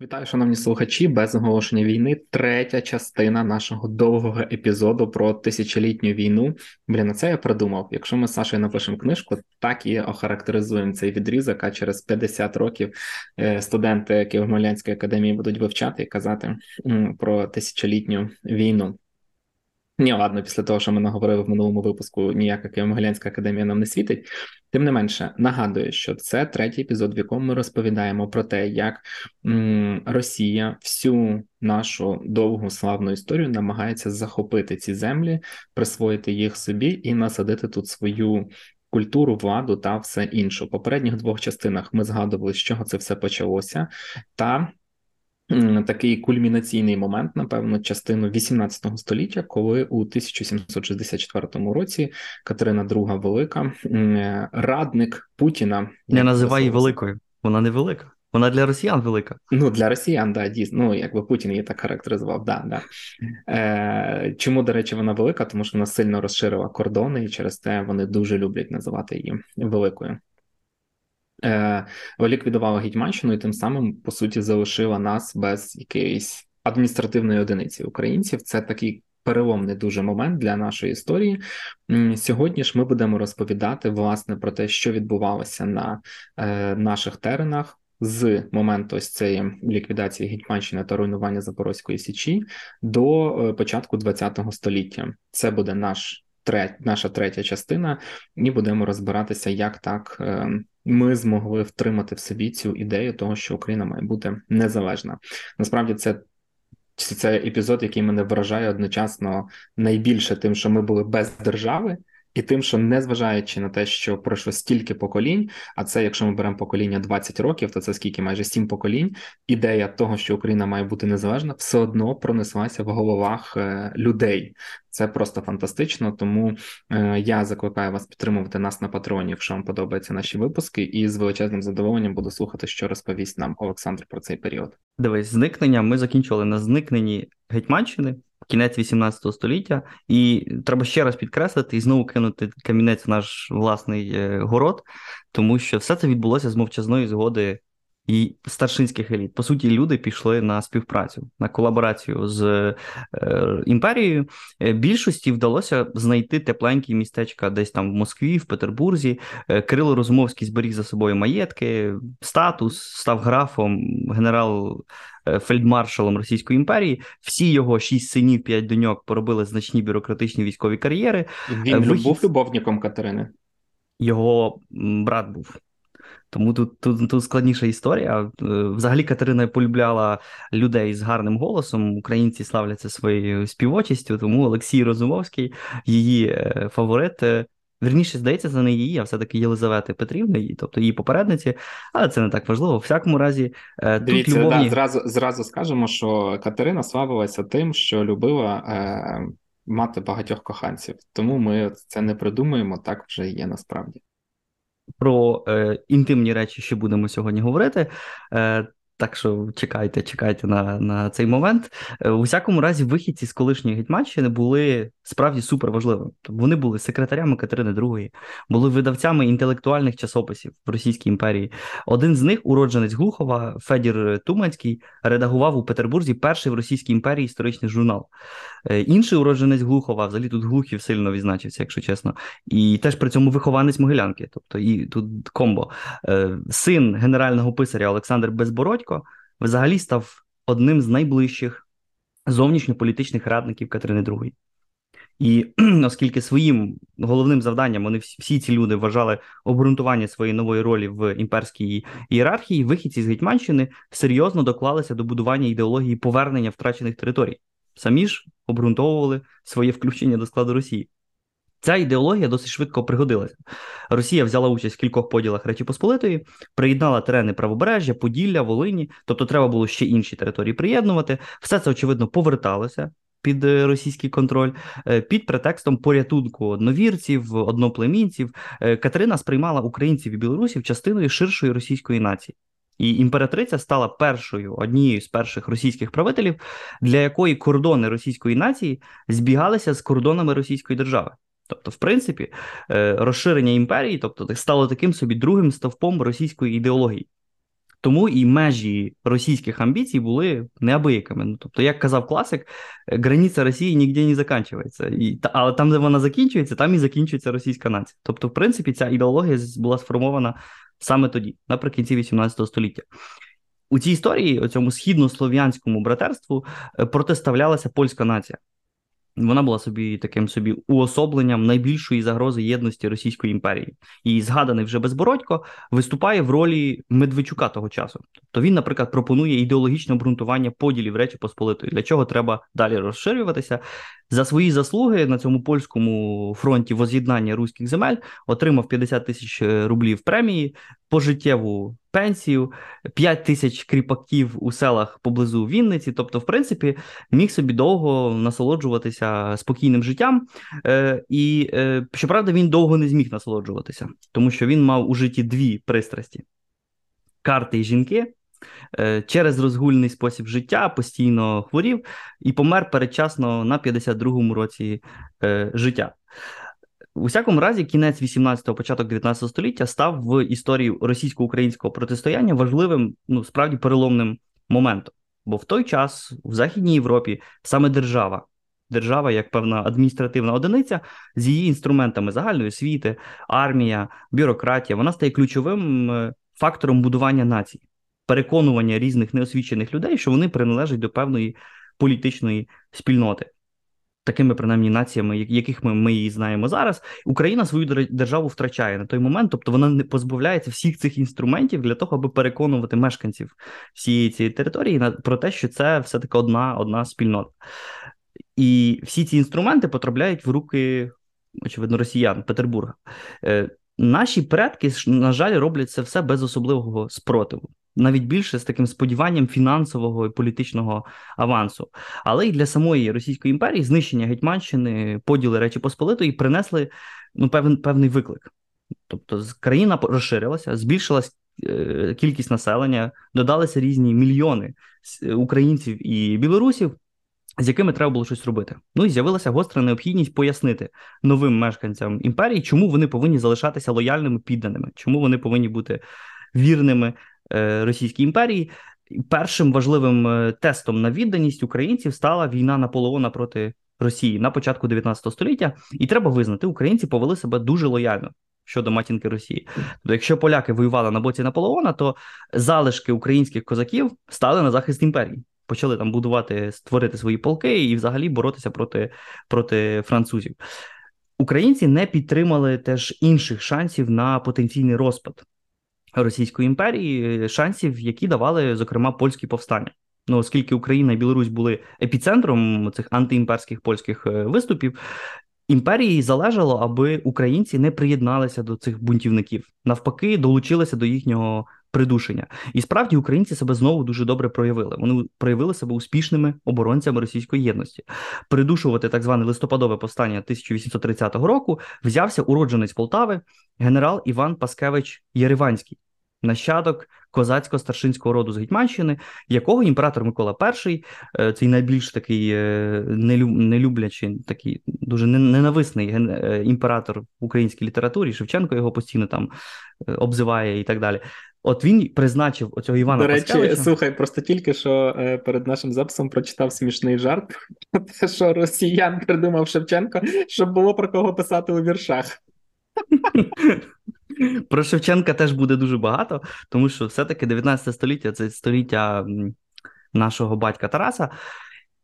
Вітаю, шановні слухачі, без оголошення війни. Третя частина нашого довгого епізоду про тисячолітню війну. Блін, на це я придумав. Якщо ми з Сашою напишемо книжку, так і охарактеризуємо цей відрізок. А через 50 років е, студенти Києво-Могилянської академії будуть вивчати і казати про тисячолітню війну. Ні, ладно, після того, що ми наговорили в минулому випуску, ніяка Києво-Могилянська академія нам не світить. Тим не менше, нагадую, що це третій епізод, в якому ми розповідаємо про те, як м, Росія всю нашу довгу славну історію намагається захопити ці землі, присвоїти їх собі і насадити тут свою. Культуру, владу та все інше. У попередніх двох частинах ми згадували, з чого це все почалося, та такий кульмінаційний момент, напевно, частину 18 століття, коли у 1764 році Катерина II Велика, радник Путіна, не називай її великою, вона не велика. Вона для росіян велика. Ну, для росіян, да, дійсно. Ну, якби Путін її так характеризував. Да, да. Е, Чому, до речі, вона велика? Тому що вона сильно розширила кордони, і через те вони дуже люблять називати її великою. Е, ліквідувала Гетьманщину і тим самим, по суті, залишила нас без якоїсь адміністративної одиниці українців. Це такий переломний дуже момент для нашої історії. Сьогодні ж ми будемо розповідати власне про те, що відбувалося на е, наших теренах. З моменту ось цієї ліквідації Гетьманщини та руйнування Запорозької Січі до е, початку ХХ століття, це буде наш треть, наша третя частина, і будемо розбиратися, як так ем, ми змогли втримати в собі цю ідею того, що Україна має бути незалежна. Насправді, це це епізод, який мене вражає одночасно найбільше тим, що ми були без держави. І тим, що незважаючи на те, що пройшло стільки поколінь, а це, якщо ми беремо покоління 20 років, то це скільки майже 7 поколінь. Ідея того, що Україна має бути незалежна, все одно пронеслася в головах е, людей. Це просто фантастично. Тому е, я закликаю вас підтримувати нас на патроні, якщо вам подобаються наші випуски, і з величезним задоволенням буду слухати, що розповість нам Олександр про цей період. Дивись, зникнення. Ми закінчили на зникненні Гетьманщини кінець 18 століття, і треба ще раз підкреслити і знову кинути камінець в наш власний е, город, тому що все це відбулося з мовчазної згоди і старшинських еліт. По суті, люди пішли на співпрацю, на колаборацію з е, імперією. Е, більшості вдалося знайти тепленькі містечка десь там в Москві, в Петербурзі. Е, Кирило Розумовський зберіг за собою маєтки, статус, став графом, генерал. Е, фельдмаршалом Російської імперії, всі його шість синів, п'ять доньок поробили значні бюрократичні військові кар'єри. Він Вихід... був любовником Катерини. Його брат був. Тому тут тут, тут складніша історія. Е, взагалі Катерина полюбляла людей з гарним голосом. Українці славляться своєю співочістю, тому Олексій Розумовський, її е, фаворит. Е, Вірніше, здається, за не її, а все-таки Єлизавети Петрівни, тобто її попередниці, але це не так важливо. В всякому разі, Дивіться, тут любовні... да, зразу зразу скажемо, що Катерина славилася тим, що любила е, мати багатьох коханців. Тому ми це не придумуємо, так вже є насправді. Про е, інтимні речі ще будемо сьогодні говорити. Е, так що чекайте, чекайте на на цей момент. Е, у всякому разі, вихідці з колишньої Гетьманщини були справді супер важливими. Тобто вони були секретарями Катерини II, були видавцями інтелектуальних часописів в Російській імперії. Один з них, уродженець Глухова, Федір Туманський, редагував у Петербурзі перший в Російській імперії історичний журнал. Е, інший уродженець Глухова, взагалі тут Глухів сильно відзначився, якщо чесно, і теж при цьому вихованець Могилянки, тобто і тут комбо. Е, син генерального писаря Олександр Безбородько взагалі став одним з найближчих зовнішньополітичних радників Катерини II. І оскільки своїм головним завданням вони всі ці люди вважали обґрунтування своєї нової ролі в імперській ієрархії, вихідці з Гетьманщини серйозно доклалися до будування ідеології повернення втрачених територій самі ж обґрунтовували своє включення до складу Росії. Ця ідеологія досить швидко пригодилася. Росія взяла участь в кількох поділах Речі Посполитої, приєднала терени правобережжя, Поділля, Волині, тобто треба було ще інші території приєднувати. Все це, очевидно, поверталося під е, російський контроль е, під претекстом порятунку одновірців, одноплемінців. Е, Катерина сприймала українців і білорусів частиною ширшої російської нації. І імператриця стала першою однією з перших російських правителів, для якої кордони російської нації збігалися з кордонами Російської держави. Тобто, в принципі, е, розширення імперії, тобто, стало таким собі другим стовпом російської ідеології. Тому і межі російських амбіцій були неабиякими. Ну, Тобто, як казав класик, границя Росії ніде не закінчується. І, Але там, де вона закінчується, там і закінчується російська нація. Тобто, в принципі, ця ідеологія була сформована саме тоді, наприкінці 18 століття. У цій історії, у цьому східнослов'янському братерству, е, протиставлялася польська нація. Вона була собі таким собі уособленням найбільшої загрози єдності Російської імперії. І згаданий вже Безбородько виступає в ролі Медведчука того часу. Тобто він, наприклад, пропонує ідеологічне обґрунтування поділів Речі Посполитої, для чого треба далі розширюватися. За свої заслуги на цьому польському фронті воз'єднання руських земель отримав 50 тисяч рублів премії, пожиттєву пенсію, 5 тисяч кріпаків у селах поблизу Вінниці. Тобто, в принципі, міг собі довго насолоджуватися спокійним життям. Е, І е, щоправда, він довго не зміг насолоджуватися, тому що він мав у житті дві пристрасті: карти і жінки. Е, через розгульний спосіб життя постійно хворів і помер передчасно на 52-му році е, життя. У всякому разі, кінець 18-го, початок 19 століття став в історії російсько-українського протистояння важливим, ну справді переломним моментом. Бо в той час в Західній Європі саме держава, держава як певна адміністративна одиниця з її інструментами загальної освіти, армія, бюрократія, вона стає ключовим е, фактором будування нації, переконування різних неосвічених людей, що вони приналежать до певної політичної спільноти такими принаймні націями, яких ми ми її знаємо зараз, Україна свою державу втрачає на той момент, тобто вона не позбавляється всіх цих інструментів для того, аби переконувати мешканців всієї цієї території на про те, що це все таки одна одна спільнота. І всі ці інструменти потрапляють в руки, очевидно, росіян Петербурга. Е, Наші предки, на жаль, роблять це все без особливого спротиву навіть більше з таким сподіванням фінансового і політичного авансу. Але й для самої Російської імперії знищення Гетьманщини, поділи Речі Посполитої принесли ну, певний, певний виклик. Тобто, країна розширилася, збільшилась е, кількість населення, додалися різні мільйони українців і білорусів. З якими треба було щось робити. Ну і з'явилася гостра необхідність пояснити новим мешканцям імперії, чому вони повинні залишатися лояльними підданими, чому вони повинні бути вірними Російській імперії. Першим важливим е, тестом на відданість українців стала війна Наполеона проти Росії на початку 19 століття, і треба визнати, українці повели себе дуже лояльно щодо матінки Росії. Тобто, якщо поляки воювали на боці Наполеона, то залишки українських козаків стали на захист імперії. Почали там будувати, створити свої полки і взагалі боротися проти, проти французів. Українці не підтримали теж інших шансів на потенційний розпад Російської імперії шансів, які давали, зокрема, польські повстання. Ну, оскільки Україна і Білорусь були епіцентром цих антиімперських польських е, виступів, імперії залежало, аби українці не приєдналися до цих бунтівників, навпаки, долучилися до їхнього придушення. І справді українці себе знову дуже добре проявили. Вони проявили себе успішними оборонцями російської єдності. Придушувати так зване листопадове повстання 1830 року взявся уродженець Полтави генерал Іван Паскевич Єреванський нащадок козацько-старшинського роду з Гетьманщини, якого імператор Микола І, е, цей найбільш такий е, нелюблячий, такий дуже ненависний е, імператор в українській літературі, Шевченко його постійно там обзиває і так далі. От він призначив оцього Івана До речі, Паскевича. слухай, просто тільки що перед нашим записом прочитав смішний жарт те, що росіян придумав Шевченко, щоб було про кого писати у віршах. Про Шевченка теж буде дуже багато, тому що все-таки 19 століття це століття нашого батька Тараса.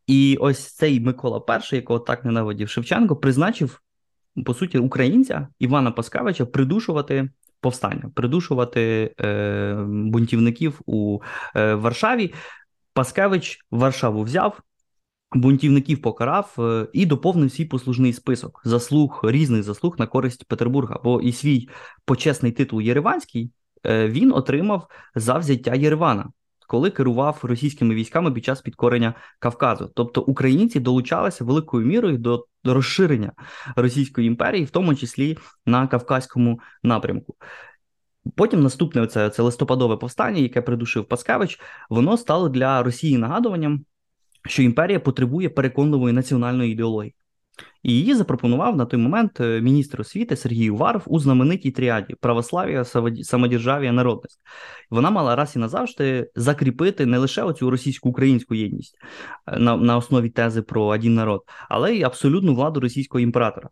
І ось цей Микола І, якого так ненавидів Шевченко, призначив, по суті, українця Івана Паскавича придушувати повстання, придушувати е, бунтівників у е, Варшаві. Паскевич Варшаву взяв, бунтівників покарав е, і доповнив свій послужний список заслуг різних заслуг на користь Петербурга. Бо і свій почесний титул Єреванський е, він отримав за взяття Єревана. Коли керував російськими військами під час підкорення Кавказу, тобто українці долучалися великою мірою до розширення Російської імперії, в тому числі на Кавказькому напрямку. Потім наступне це, це листопадове повстання, яке придушив Паскевич, воно стало для Росії нагадуванням що імперія потребує переконливої національної ідеології. І її запропонував на той момент е, міністр освіти Сергій Уваров у знаменитій тріаді православ'я, самодержав'я, народність. Вона мала раз і назавжди закріпити не лише оцю російсько-українську єдність е, на, на основі тези про один народ, але й абсолютну владу російського імператора.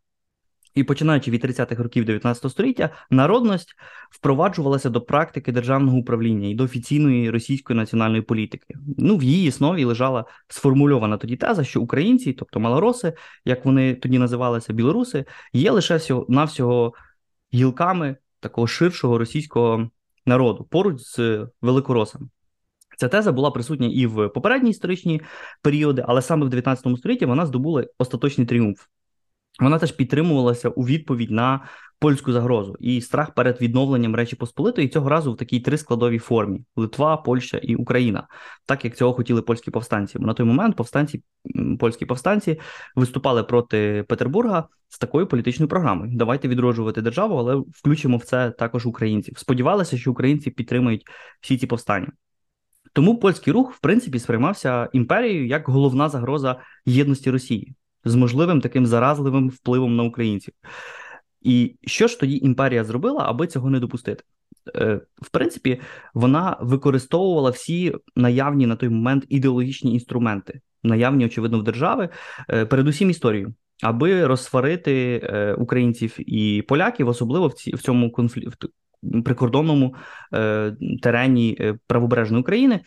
І починаючи від 30-х років 19 століття, народність впроваджувалася до практики державного управління і до офіційної російської національної політики. Ну, в її основі лежала сформульована тоді теза, що українці, тобто малороси, як вони тоді називалися, білоруси, є лише всього навсього гілками такого ширшого російського народу поруч з великоросами. Ця теза була присутня і в попередні історичні періоди, але саме в 19 столітті вона здобула остаточний тріумф. Вона теж підтримувалася у відповідь на польську загрозу і страх перед відновленням Речі Посполитої цього разу в такій трискладовій формі: Литва, Польща і Україна, так як цього хотіли польські повстанці. На той момент повстанці, польські повстанці виступали проти Петербурга з такою політичною програмою. Давайте відроджувати державу, але включимо в це також українців. Сподівалися, що українці підтримують всі ці повстання. Тому польський рух, в принципі, сприймався імперією як головна загроза єдності Росії з можливим таким заразливим впливом на українців. І що ж тоді імперія зробила, аби цього не допустити? Е, в принципі, вона використовувала всі наявні на той момент ідеологічні інструменти, наявні, очевидно, в держави, е, передусім історію, аби розсварити е, українців і поляків, особливо в ці в цьому конфлікті прикордонному терені правобережної України,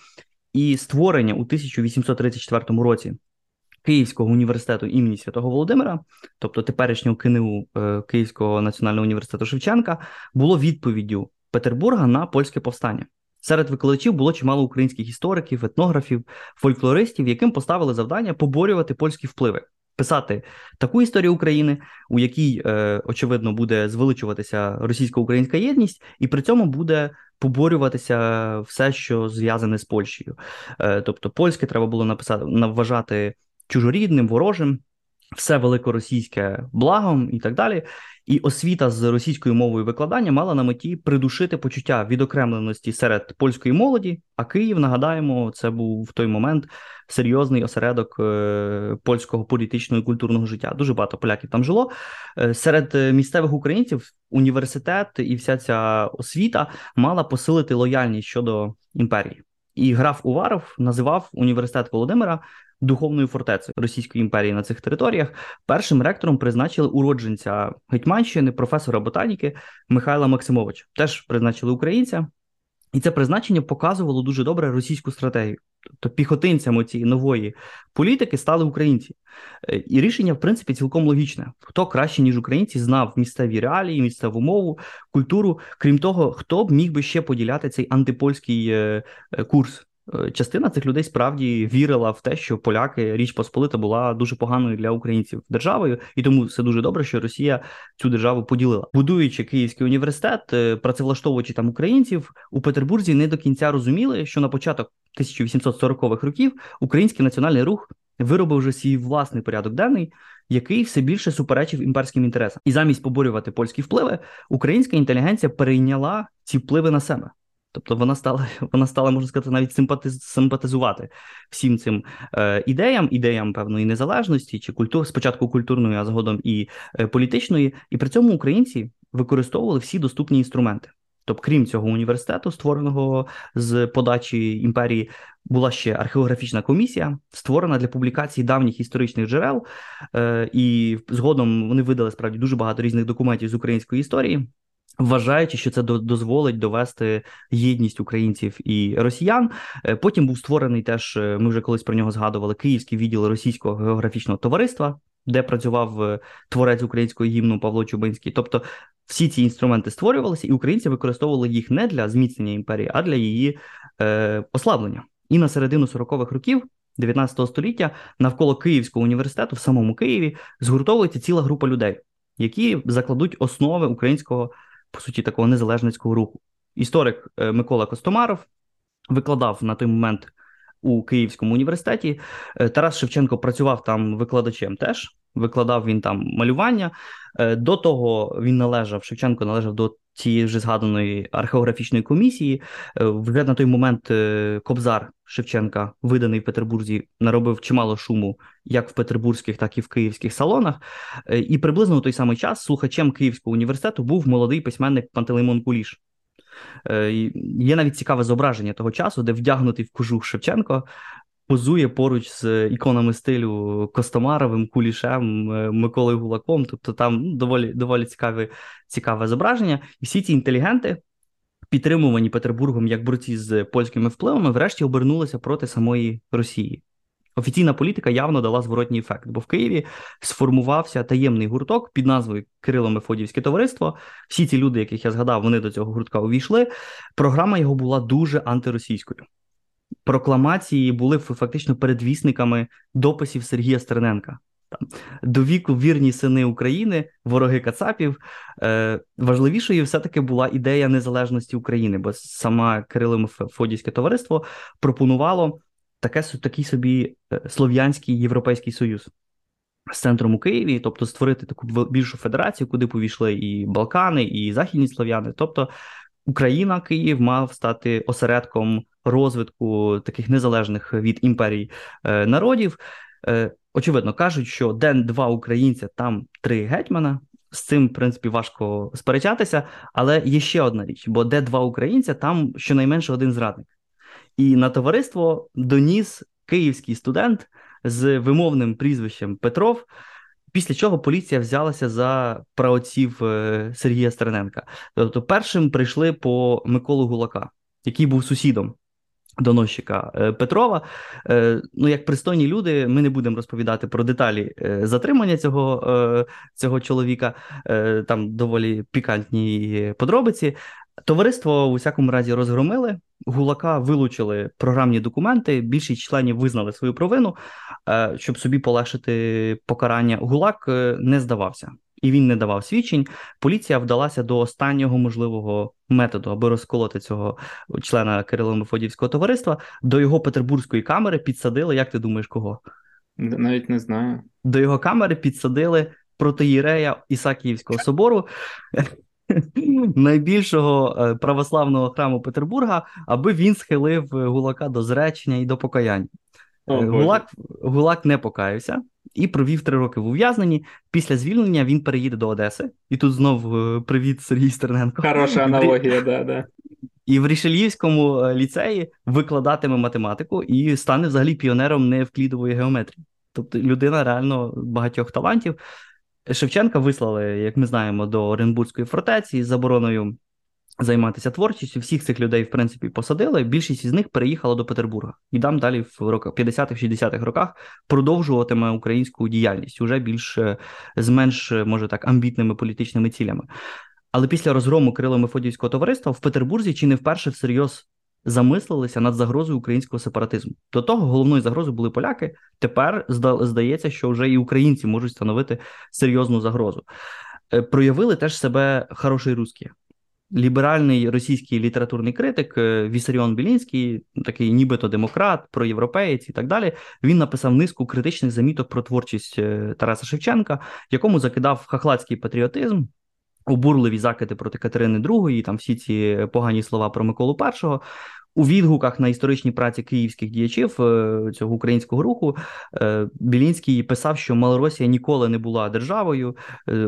і створення у 1834 році Київського університету імені Святого Володимира, тобто теперішнього КНУ е, Київського національного університету Шевченка, було відповіддю Петербурга на польське повстання. Серед викладачів було чимало українських істориків, етнографів, фольклористів, яким поставили завдання поборювати польські впливи, писати таку історію України, у якій, е, очевидно, буде звеличуватися російсько-українська єдність, і при цьому буде поборюватися все, що зв'язане з Польщею. Е, тобто, польське треба було написати вважати чужорідним, ворожим, все великоросійське благом і так далі. І освіта з російською мовою викладання мала на меті придушити почуття відокремленості серед польської молоді. А Київ, нагадаємо, це був в той момент серйозний осередок е, польського політичного і культурного життя. Дуже багато поляків там жило. Е, серед місцевих українців університет і вся ця освіта мала посилити лояльність щодо імперії. І граф Уваров називав університет Володимира духовною фортецею Російської імперії на цих територіях. Першим ректором призначили уродженця Гетьманщини, професора ботаніки Михайла Максимовича. Теж призначили українця. І це призначення показувало дуже добре російську стратегію. Тобто піхотинцями цієї нової політики стали українці. Е, і рішення, в принципі, цілком логічне. Хто краще, ніж українці, знав місцеві реалії, місцеву мову, культуру. Крім того, хто б міг би ще поділяти цей антипольський е, е, курс. Е, частина цих людей справді вірила в те, що поляки Річ Посполита була дуже поганою для українців державою, і тому все дуже добре, що Росія цю державу поділила. Будуючи Київський університет, е, працевлаштовуючи там українців у Петербурзі, не до кінця розуміли, що на початок 1840-х років український національний рух виробив вже свій власний порядок денний. Який все більше суперечив імперським інтересам, і замість поборювати польські впливи, українська інтелігенція перейняла ці впливи на себе. Тобто вона стала, вона стала, можна сказати, навіть симпатиз, симпатизувати всім цим е, ідеям, ідеям певної незалежності чи культур, спочатку культурної, а згодом і е, політичної. І при цьому українці використовували всі доступні інструменти. Тобто, крім цього університету, створеного з подачі імперії, була ще археографічна комісія, створена для публікації давніх історичних джерел, е, і згодом вони видали справді дуже багато різних документів з української історії вважаючи, що це дозволить довести єдність українців і росіян. Е, потім був створений теж. Е, ми вже колись про нього згадували Київський відділ російського географічного товариства, де працював е, творець українського гімну Павло Чубинський. Тобто всі ці інструменти створювалися, і українці використовували їх не для зміцнення імперії, а для її е, послаблення. І на середину 40-х років. 19 століття навколо Київського університету в самому Києві згуртовується ціла група людей, які закладуть основи українського по суті, такого незалежницького руху. Історик е, Микола Костомаров викладав на той момент у Київському університеті. Е, Тарас Шевченко працював там викладачем теж. Викладав він там малювання. Е, до того він належав Шевченко належав до цієї вже згаданої археографічної комісії. Е, вже на той момент е, Кобзар Шевченка, виданий в Петербурзі, наробив чимало шуму як в петербурзьких, так і в київських салонах. І приблизно у той самий час слухачем Київського університету був молодий письменник Пантелеймон Куліш. Є навіть цікаве зображення того часу, де вдягнутий в кожух Шевченко позує поруч з іконами стилю Костомаровим, Кулішем, е, Миколою Гулаком. Тобто там ну, доволі доволі цікаве, цікаве зображення. І всі ці інтелігенти, підтримувані Петербургом як борці з польськими впливами, врешті обернулися проти самої Росії. Офіційна політика явно дала зворотній ефект, бо в Києві сформувався таємний гурток під назвою Кирило Мефодівське товариство. Всі ці люди, яких я згадав, вони до цього гуртка увійшли. Програма його була дуже антиросійською прокламації були фактично передвісниками дописів Сергія Стерненка. Там до віку вірні сини України, вороги Кацапів. Е, Важливішою все-таки була ідея незалежності України, бо саме Кирило Фодійське товариство пропонувало таке такий собі е, слов'янський європейський союз з центром у Києві, тобто створити таку більшу федерацію, куди повійшли і Балкани, і Західні Слов'яни. Тобто Україна, Київ мав стати осередком розвитку таких незалежних від імперій е, народів. Е, очевидно, кажуть, що день два українця, там три гетьмана. З цим, в принципі, важко сперечатися, але є ще одна річ: бо де два українця, там щонайменше один зрадник. І на товариство доніс київський студент з вимовним прізвищем Петров, після чого поліція взялася за праотців е, Сергія Стерненка. Тобто, першим прийшли по Миколу Гулака, який був сусідом доносчика е, Петрова. Е, ну, як пристойні люди, ми не будемо розповідати про деталі затримання цього цього чоловіка. Там доволі пікантні подробиці. Товариство у всякому разі розгромили. Гулака вилучили програмні документи. Більшість членів визнали свою провину, щоб собі полегшити покарання. Гулак не здавався і він не давав свідчень. Поліція вдалася до останнього можливого методу, аби розколоти цього члена Кирило Мефодівського товариства. До його петербурзької камери підсадили. Як ти думаєш, кого? Навіть не знаю. До його камери підсадили протиєрея Ісакіївського собору. Найбільшого е, православного храму Петербурга, аби він схилив гулака до зречення і до покаяння. О, Гулак Гулак не покаявся і провів три роки в ув'язненні. Після звільнення він переїде до Одеси, і тут знов е, привіт Сергій Стерненко. Хороша аналогія, да, да. І в Рішельївському е, ліцеї викладатиме математику і стане взагалі піонером невклідової геометрії. Тобто людина реально багатьох талантів. Шевченка вислали, як ми знаємо, до Оренбурзької фортеці з забороною займатися творчістю. Всіх цих людей, в принципі, посадили. Більшість із них переїхала до Петербурга і там далі в роках 50-60-х роках продовжуватиме українську діяльність уже більш е, з менш е, може так амбітними політичними цілями. Але після розгрому Кирило Мефодіївського товариства в Петербурзі чи не вперше всерйоз замислилися над загрозою українського сепаратизму. До того головною загрозою були поляки. Тепер здається, що вже і українці можуть становити серйозну загрозу. Е, проявили теж себе хороші русські ліберальний російський літературний критик е, Вісаріон Білінський, такий нібито демократ, проєвропеєць і так далі. Він написав низку критичних заміток про творчість е, Тараса Шевченка, якому закидав хахладський патріотизм. Обурливі закиди проти Катерини II, там всі ці погані слова про Миколу І. У відгуках на історичні праці київських діячів е, цього українського руху Білінський писав, що Малоросія ніколи не була державою,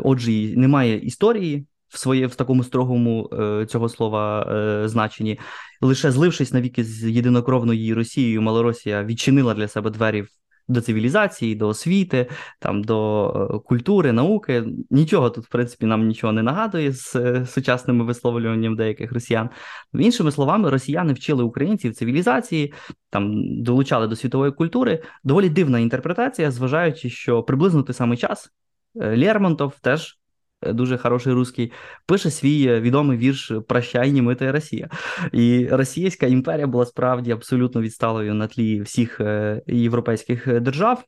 отже, немає історії в своє в такому строгому е, цього слова е, значенні. Лише злившись навіки з єдинокровною Росією, Малоросія відчинила для себе двері до цивілізації, до освіти, там до е, культури, науки. Нічого тут, в принципі, нам нічого не нагадує з е, сучасними висловлюванням деяких росіян. Іншими словами, росіяни вчили українців цивілізації, там долучали до світової культури. Доволі дивна інтерпретація, зважаючи, що приблизно той самий час е, Лермонтов теж дуже хороший русський, пише свій е, відомий вірш Прощай, німита Росія. І Російська імперія була справді абсолютно відсталою на тлі всіх е, європейських держав.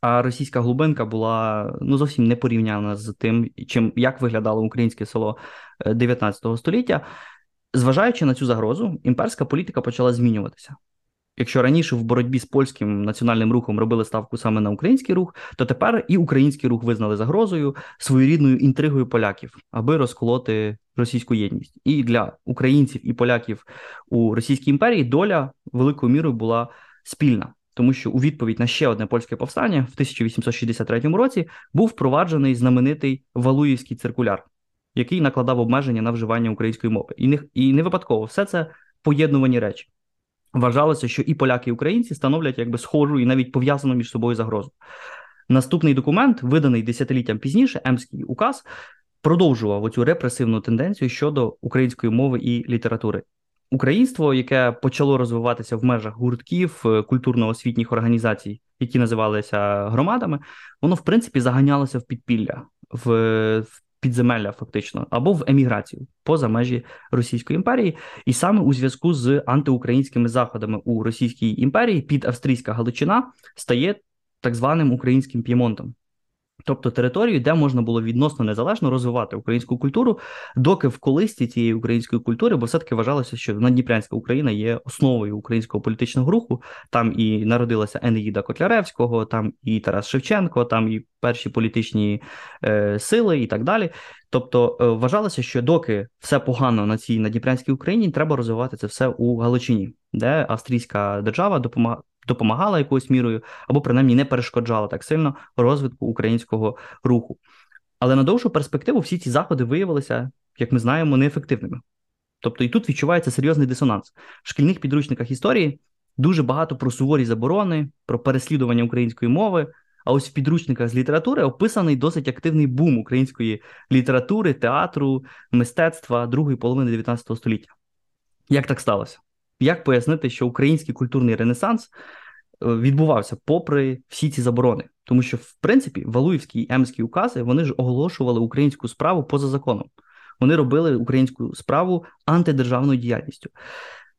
А російська глибинка була ну зовсім не порівняна з тим, чим як виглядало українське село 19 е, століття. Зважаючи на цю загрозу, імперська політика почала змінюватися. Якщо раніше в боротьбі з польським національним рухом робили ставку саме на український рух, то тепер і український рух визнали загрозою своєрідною інтригою поляків, аби розколоти російську єдність. І для українців і поляків у Російській імперії доля великою мірою була спільна, тому що у відповідь на ще одне польське повстання в 1863 році був впроваджений знаменитий Валуївський циркуляр, який накладав обмеження на вживання української мови. І не, і не випадково все це поєднувані речі. Вважалося, що і поляки, і українці становлять якби схожу і навіть пов'язану між собою загрозу. Наступний документ, виданий десятиліттям пізніше, Емський указ, продовжував оцю репресивну тенденцію щодо української мови і літератури. Українство, яке почало розвиватися в межах гуртків е, культурно-освітніх організацій, які називалися громадами, воно в принципі заганялося в підпілля, в, в підземелля, фактично, або в еміграцію поза межі Російської імперії, і саме у зв'язку з антиукраїнськими заходами у Російській імперії під Австрійська Галичина стає так званим українським п'ємонтом. Тобто територію, де можна було відносно незалежно розвивати українську культуру, доки в колисті цієї української культури, бо все-таки вважалося, що Надніпрянська Україна є основою українського політичного руху. Там і народилася Енеїда Котляревського, там і Тарас Шевченко, там і перші політичні е, сили, і так далі. Тобто е, вважалося, що доки все погано на цій Надніпрянській Україні, треба розвивати це все у Галичині, де австрійська держава допомагає допомагала якоюсь мірою, або принаймні не перешкоджала так сильно розвитку українського руху. Але на довшу перспективу всі ці заходи виявилися, як ми знаємо, неефективними. Тобто і тут відчувається серйозний дисонанс. В шкільних підручниках історії дуже багато про суворі заборони, про переслідування української мови. А ось в підручниках з літератури описаний досить активний бум української літератури, театру, мистецтва другої половини 19 століття. Як так сталося? Як пояснити, що український культурний ренесанс е, відбувався попри всі ці заборони? Тому що, в принципі, Валуївські і Емські укази вони ж оголошували українську справу поза законом. Вони робили українську справу антидержавною діяльністю.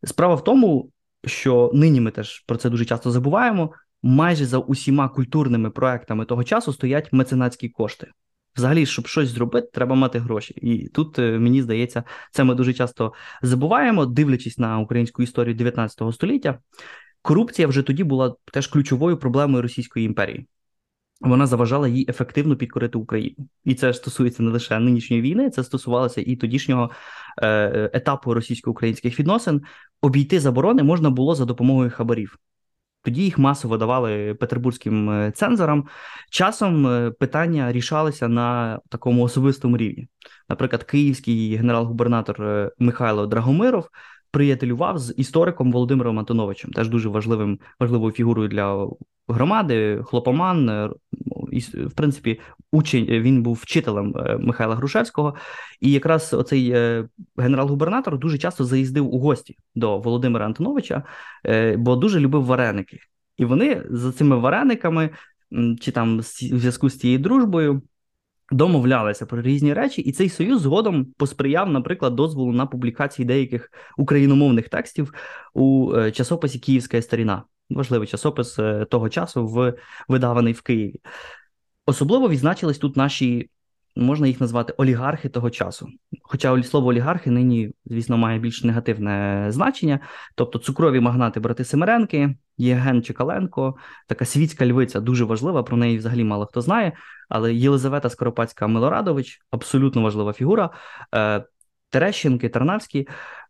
Справа в тому, що нині ми теж про це дуже часто забуваємо. Майже за усіма культурними проектами того часу стоять меценатські кошти. Взагалі, щоб щось зробити, треба мати гроші. І тут е, мені здається, це ми дуже часто забуваємо, дивлячись на українську історію 19 століття. Корупція вже тоді була теж ключовою проблемою Російської імперії. Вона заважала їй ефективно підкорити Україну, і це стосується не лише нинішньої війни, це стосувалося і тодішнього е, етапу російсько-українських відносин. Обійти заборони можна було за допомогою хабарів. Тоді їх масово давали петербурзьким е, цензорам. Часом е, питання рішалися на такому особистому рівні. Наприклад, київський генерал-губернатор е, Михайло Драгомиров приятелював з істориком Володимиром Антоновичем, теж дуже важливим важливою фігурою для громади, хлопоман. І, в принципі, учень він був вчителем е, Михайла Грушевського, і якраз оцей е, генерал-губернатор дуже часто заїздив у гості до Володимира Антоновича, бо дуже любив вареники. І вони за цими варениками, чи там в зв'язку з цією дружбою. Домовлялися про різні речі, і цей союз згодом посприяв, наприклад, дозволу на публікації деяких україномовних текстів у часописі Київська старіна важливий часопис е, того часу, в видаваний в Києві. Особливо відзначились тут наші, можна їх назвати олігархи того часу. Хоча слово олігархи нині, звісно, має більш негативне значення. Тобто цукрові магнати брати Семеренки, Євген Чекаленко, така світська львиця дуже важлива, про неї взагалі мало хто знає. Але Єлизавета Скоропадська Милорадович абсолютно важлива фігура. Е, Терещенки, Тарнавські,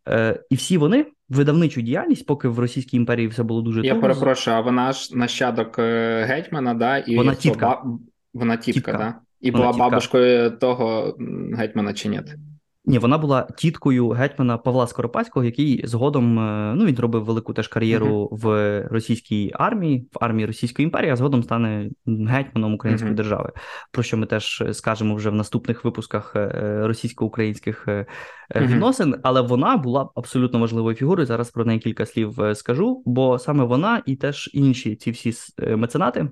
е, і всі вони видавничу діяльність, поки в Російській імперії все було дуже Я туго. перепрошую, а вона ж нащадок е, гетьмана, да? І вона тітка. Ба... Вона тітка, тітка. да? І вона була тітка. бабушкою того гетьмана чи ні? Ні, вона була тіткою гетьмана Павла Скоропадського, який згодом е, ну він робив велику теж кар'єру uh-huh. в російській армії, в армії Російської імперії, а згодом стане гетьманом Української uh-huh. держави. Про що ми теж скажемо вже в наступних випусках е, російсько-українських uh-huh. відносин. Але вона була абсолютно важливою фігурою. Зараз про неї кілька слів скажу, бо саме вона і теж інші ці всі меценати.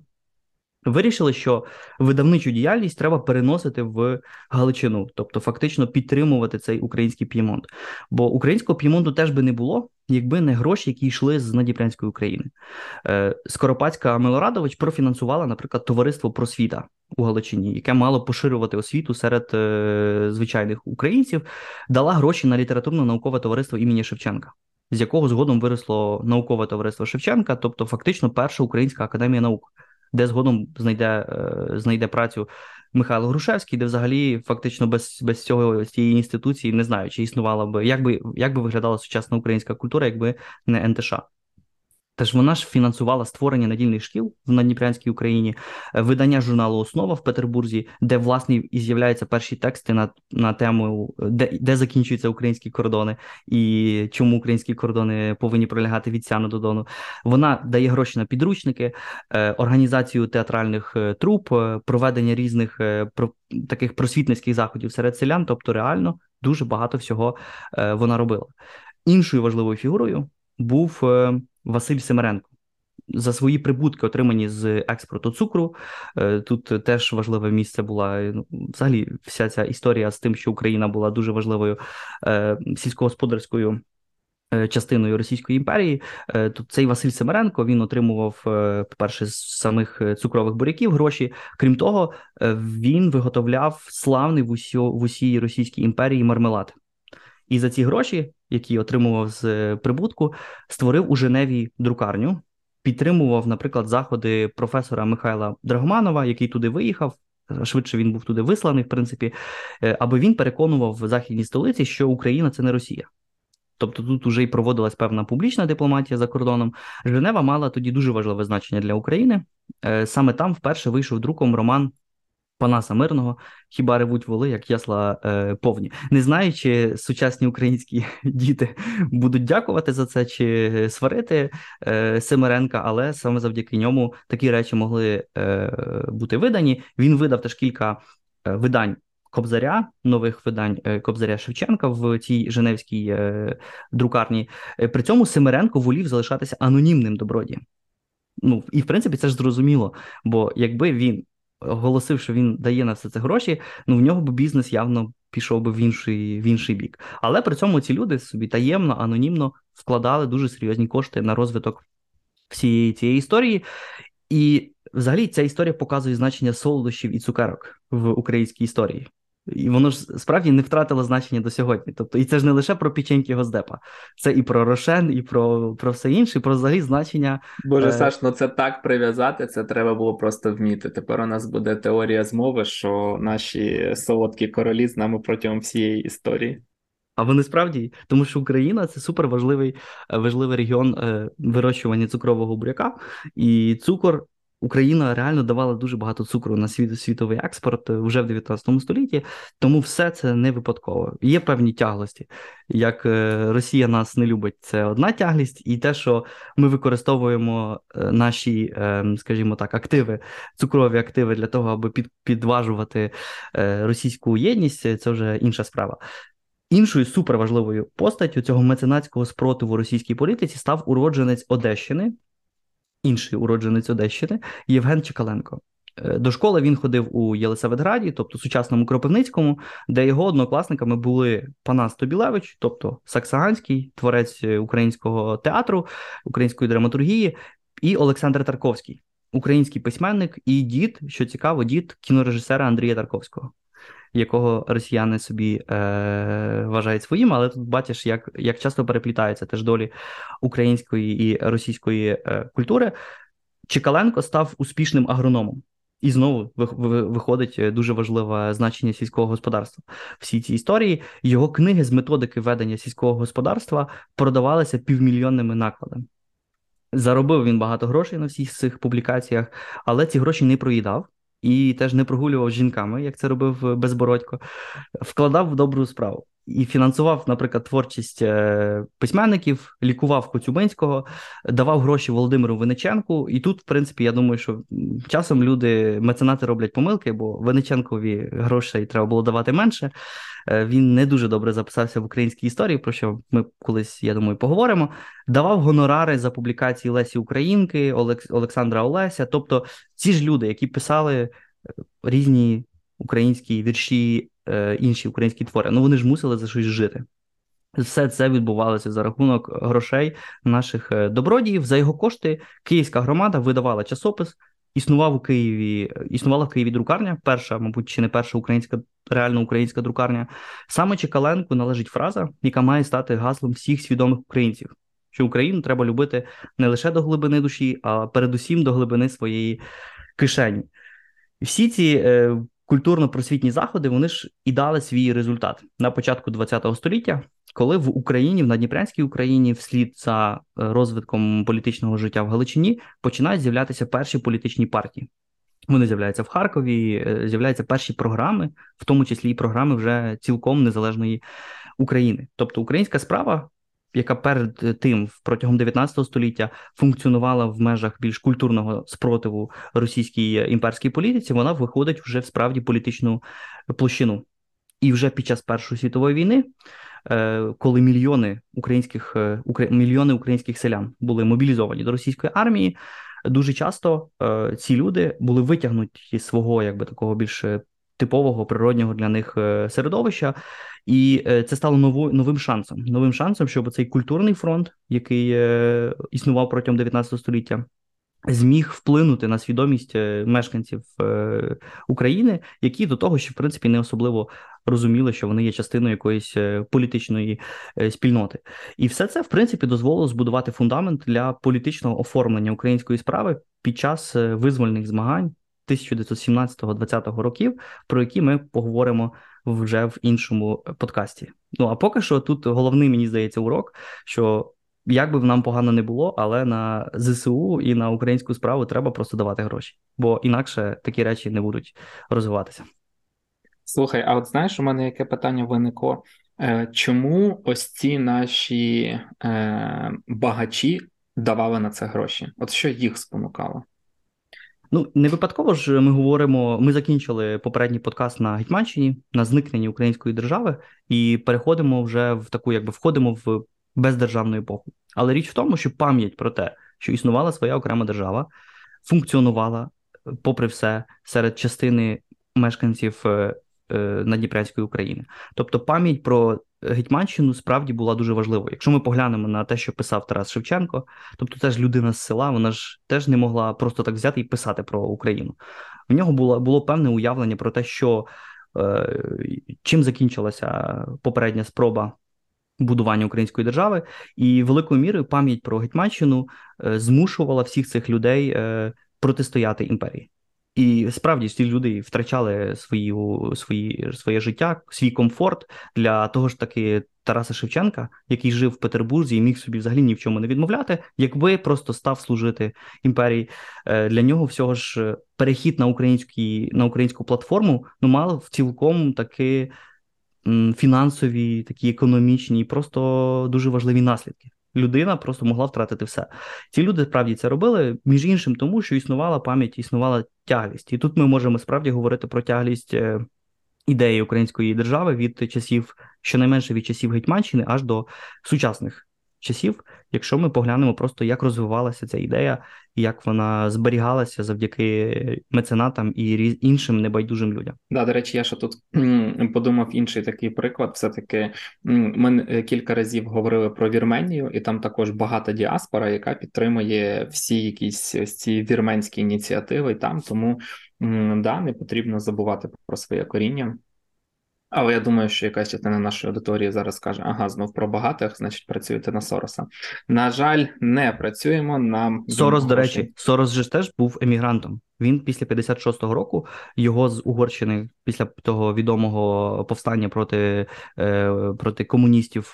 Вирішили, що видавничу діяльність треба переносити в Галичину, тобто фактично підтримувати цей український п'ємонт. Бо українського п'ємонту теж би не було, якби не гроші, які йшли з Надіпрянської України. Е, Скоропадська Милорадович профінансувала, наприклад, товариство просвіта у Галичині, яке мало поширювати освіту серед е, звичайних українців, дала гроші на літературно-наукове товариство імені Шевченка. з якого згодом виросло наукове товариство Шевченка, тобто фактично перша українська академія наук, де згодом знайде е, знайде працю Михайло Грушевський, де взагалі фактично без без цього цієї інституції не знаю, чи існувала би як би як би виглядала сучасна українська культура, якби не НТШ. Тож вона ж фінансувала створення надільних шкіл в Надніпрянській Україні, е, видання журналу Основа в Петербурзі, де власне і з'являються перші тексти на на тему, де де закінчуються українські кордони і чому українські кордони повинні пролягати від Сяну до Дону. Вона дає гроші на підручники, е, організацію театральних е, труп, проведення різних про таких просвітницьких заходів серед селян. Тобто, реально дуже багато всього вона робила. Іншою важливою фігурою був. Василь Семеренко. За свої прибутки, отримані з експорту цукру. Е, тут теж важливе місце була ну, взагалі вся ця історія з тим, що Україна була дуже важливою е, сільськогосподарською е, частиною Російської імперії. Тут цей Василь Семеренко він отримував, по-перше, з самих цукрових буряків гроші. Крім того, він виготовляв славний в усій Російській імперії мармелад. І за ці гроші, які отримував з е, прибутку, створив у Женеві друкарню, підтримував, наприклад, заходи професора Михайла Драгоманова, який туди виїхав. Швидше він був туди висланий, в принципі, е, аби він переконував в західній столиці, що Україна це не Росія. Тобто тут вже й проводилась певна публічна дипломатія за кордоном. Женева мала тоді дуже важливе значення для України. Е, саме там вперше вийшов друком роман Панаса Мирного, хіба ревуть воли, як ясла е, повні. Не знаю, чи сучасні українські діти будуть дякувати за це, чи сварити е, Семеренка, але саме завдяки ньому такі речі могли е, бути видані. Він видав теж кілька е, видань. Кобзаря, нових видань е, Кобзаря Шевченка в цій Женевській е, друкарні. Е, при цьому Семеренко волів залишатися анонімним добродієм. Ну, і в принципі це ж зрозуміло, бо якби він оголосив, що він дає на все це гроші, ну в нього б бізнес явно пішов би в інший в інший бік. Але при цьому ці люди собі таємно, анонімно вкладали дуже серйозні кошти на розвиток всієї цієї історії. І взагалі ця історія показує значення солодощів і цукерок в українській історії. І воно ж справді не втратило значення до сьогодні. Тобто, і це ж не лише про печеньки Госдепа, це і про Рошен, і про про все інше, і про взагалі значення. Боже, е... Саш, ну це так прив'язати, це треба було просто вміти. Тепер у нас буде теорія змови, що наші солодкі королі з нами протягом всієї історії. А вони справді, тому що Україна це супер важливий важливий регіон е, вирощування цукрового буряка, і цукор Україна реально давала дуже багато цукру на світ, світовий експорт е, вже в 19 столітті, тому все це не випадково. Є певні тяглості. Як е, Росія нас не любить, це одна тяглість, і те, що ми використовуємо е, наші, скажімо так, активи, цукрові активи для того, аби під, підважувати російську єдність, це вже інша справа. Іншою суперважливою постаттю цього меценатського спротиву російській політиці став уродженець Одещини інший уродженець Одещини Євген Чекаленко. Е, до школи він ходив у Єлисаветграді, тобто сучасному Кропивницькому, де його однокласниками були Панас Тобілевич, тобто Саксаганський, творець українського театру, української драматургії, і Олександр Тарковський, український письменник і дід, що цікаво, дід кінорежисера Андрія Тарковського якого росіяни собі е, вважають своїм, але тут бачиш, як як часто переплітаються теж долі української і російської е, культури. Чекаленко став успішним агрономом. І знову виходить е, дуже важливе значення сільського господарства. Всі ці історії його книги з методики ведення сільського господарства продавалися півмільйонними накладами. Заробив він багато грошей на всіх цих публікаціях, але ці гроші не проїдав і теж не прогулював з жінками, як це робив Безбородько, вкладав в добру справу. І фінансував, наприклад, творчість е, письменників, лікував Коцюбинського, давав гроші Володимиру Виниченку. І тут, в принципі, я думаю, що часом люди, меценати роблять помилки, бо Виниченкові грошей треба було давати менше. Е, він не дуже добре записався в українській історії, про що ми колись, я думаю, поговоримо. Давав гонорари за публікації Лесі Українки, Олекс... Олександра Олеся. Тобто, ці ж люди, які писали е, різні українські вірші, е, інші українські твори, ну вони ж мусили за щось жити. Все це відбувалося за рахунок грошей наших добродіїв. За його кошти Київська громада видавала часопис існував у Києві, існувала в Києві друкарня, перша, мабуть, чи не перша українська, реально українська друкарня. Саме Чекаленку належить фраза, яка має стати гаслом всіх свідомих українців, що Україну треба любити не лише до глибини душі, а передусім до глибини своєї кишені. Всі ці е, культурно-просвітні заходи вони ж і дали свій результат на початку ХХ століття, коли в Україні, в Надніпрянській Україні, вслід за е, розвитком політичного життя в Галичині починають з'являтися перші політичні партії. Вони з'являються в Харкові, е, з'являються перші програми, в тому числі і програми вже цілком незалежної України. Тобто українська справа яка перед тим протягом 19 століття функціонувала в межах більш культурного спротиву російській імперській політиці, вона виходить вже в справді політичну площину. І вже під час Першої світової війни, е, коли мільйони українських е, мільйони українських селян були мобілізовані до російської армії, дуже часто е, ці люди були витягнуті з свого, якби такого більш типового природнього для них середовища і е, це стало новою новим шансом. Новим шансом, щоб цей культурний фронт, який е, існував протягом 19 століття, зміг вплинути на свідомість е, мешканців України, які до того, що в принципі не особливо розуміли, що вони є частиною якоїсь політичної спільноти, і все це в принципі дозволило збудувати фундамент для політичного оформлення української справи під час визвольних змагань 1917-20 років, про які ми поговоримо вже в іншому подкасті. Ну а поки що тут головний, мені здається, урок, що як би нам погано не було, але на ЗСУ і на українську справу треба просто давати гроші, бо інакше такі речі не будуть розвиватися. Слухай, а от знаєш, у мене яке питання виникло? Е, чому ось ці наші е, багачі давали на це гроші? От що їх спонукало? Ну не випадково ж ми говоримо. Ми закінчили попередній подкаст на Гетьманщині на зникненні української держави і переходимо вже в таку, якби входимо в бездержавну епоху. Але річ в тому, що пам'ять про те, що існувала своя окрема держава, функціонувала, попри все, серед частини мешканців е, Надніпрянської України. Тобто пам'ять про Гетьманщину справді була дуже важливою. Якщо ми поглянемо на те, що писав Тарас Шевченко, тобто теж людина з села, вона ж теж не могла просто так взяти і писати про Україну. У нього було було певне уявлення про те, що е, чим закінчилася попередня спроба будування української держави, і великою мірою пам'ять про Гетьманщину е, змушувала всіх цих людей е, протистояти імперії. І справді ці люди втрачали свої, свої, своє життя, свій комфорт для того ж таки Тараса Шевченка, який жив в Петербурзі і міг собі взагалі ні в чому не відмовляти, якби просто став служити імперії. Е, для нього всього ж перехід на український, на українську платформу ну мав цілком таки фінансові, такі економічні, просто дуже важливі наслідки людина просто могла втратити все. Ці люди справді це робили, між іншим, тому що існувала пам'ять, існувала тяглість. І тут ми можемо справді говорити про тяглість е, ідеї української держави від часів, щонайменше від часів Гетьманщини, аж до сучасних часів, якщо ми поглянемо просто, як розвивалася ця ідея, як вона зберігалася завдяки меценатам і іншим небайдужим людям. Да, до речі, я ще тут подумав інший такий приклад. Все таки ми кілька разів говорили про Вірменію, і там також багата діаспора, яка підтримує всі якісь ось ці вірменські ініціативи. Там тому да, не потрібно забувати про своє коріння. Але я думаю, що якась частина нашої аудиторії зараз каже: ага, знов про багатих, значить, працюєте на Сороса. На жаль, не працюємо. Нам Сорос, до речі, Сорос же теж був емігрантом. Він після 56-го року його з Угорщини, після того відомого повстання проти е, проти комуністів,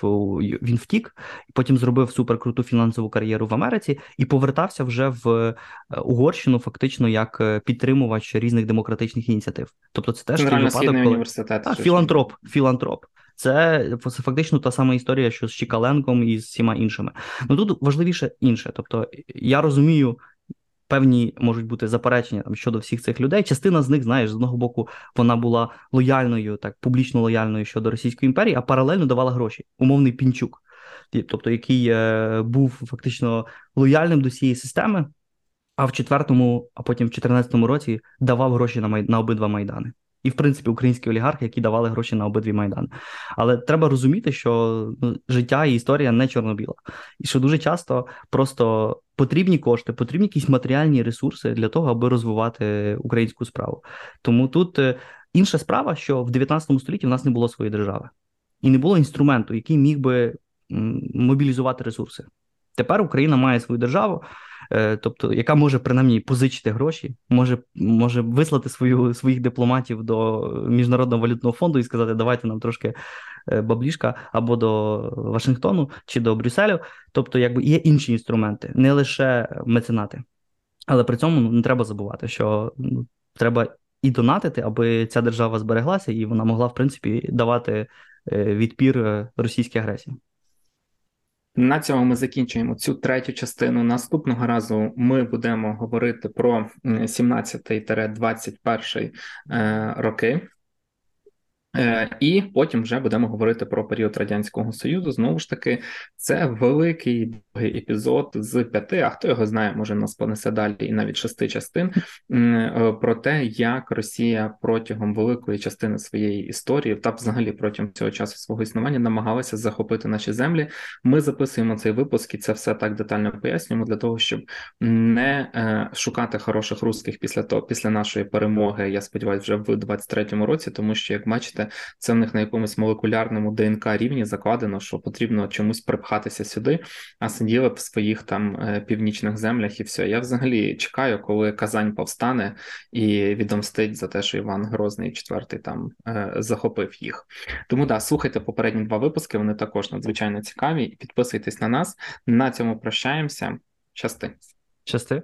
він втік, потім зробив суперкруту фінансову кар'єру в Америці і повертався вже в е, Угорщину, фактично як е, підтримувач різних демократичних ініціатив. Тобто, це теж випадок, коли... університет. А, філантроп, філантроп. Це фактично та сама історія, що з Чікаленком і з всіма іншими. Ну тут важливіше інше. Тобто я розумію, певні можуть бути заперечення там щодо всіх цих людей. Частина з них, знаєш, з одного боку, вона була лояльною, так публічно лояльною щодо Російської імперії, а паралельно давала гроші. Умовний пінчук, тобто який е, був фактично лояльним до цієї системи. А в четвертому, а потім в 14 році давав гроші на май... на обидва майдани. І, в принципі, українські олігархи, які давали гроші на обидві майдани. Але треба розуміти, що ну, життя і історія не чорно-біла, і що дуже часто просто потрібні кошти, потрібні якісь матеріальні ресурси для того, аби розвивати українську справу. Тому тут е, інша справа, що в 19 столітті в нас не було своєї держави, і не було інструменту, який міг би мобілізувати ресурси. Тепер Україна має свою державу. Е, тобто, яка може принаймні позичити гроші, може може вислати свою своїх дипломатів до міжнародного валютного фонду і сказати, давайте нам трошки е, баблішка або до Вашингтону чи до Брюсселю. Тобто, якби є інші інструменти, не лише меценати. Але при цьому ну, не треба забувати, що ну, треба і донатити, аби ця держава збереглася, і вона могла, в принципі, давати е, відпір російській агресії. На цьому ми закінчуємо цю третю частину. Наступного разу ми будемо говорити про 17-21 е, роки. Е, і потім вже будемо говорити про період радянського союзу. Знову ж таки, це великий довгий епізод з п'яти. А хто його знає, може нас понесе далі і навіть шести частин е, про те, як Росія протягом великої частини своєї історії, та взагалі протягом цього часу свого існування, намагалася захопити наші землі. Ми записуємо цей випуск і це все так детально пояснюємо для того, щоб не е, шукати хороших русських після того, після нашої перемоги. Я сподіваюся, вже в 23-му році, тому що як бачите бачите, це в них на якомусь молекулярному ДНК рівні закладено, що потрібно чомусь припхатися сюди, а сиділи в своїх там е, північних землях, і все. Я взагалі чекаю, коли Казань повстане і відомстить за те, що Іван Грозний четвертий там е, захопив їх. Тому да, слухайте попередні два випуски. Вони також надзвичайно цікаві. Підписуйтесь на нас. На цьому прощаємося. Щасти. Щасти.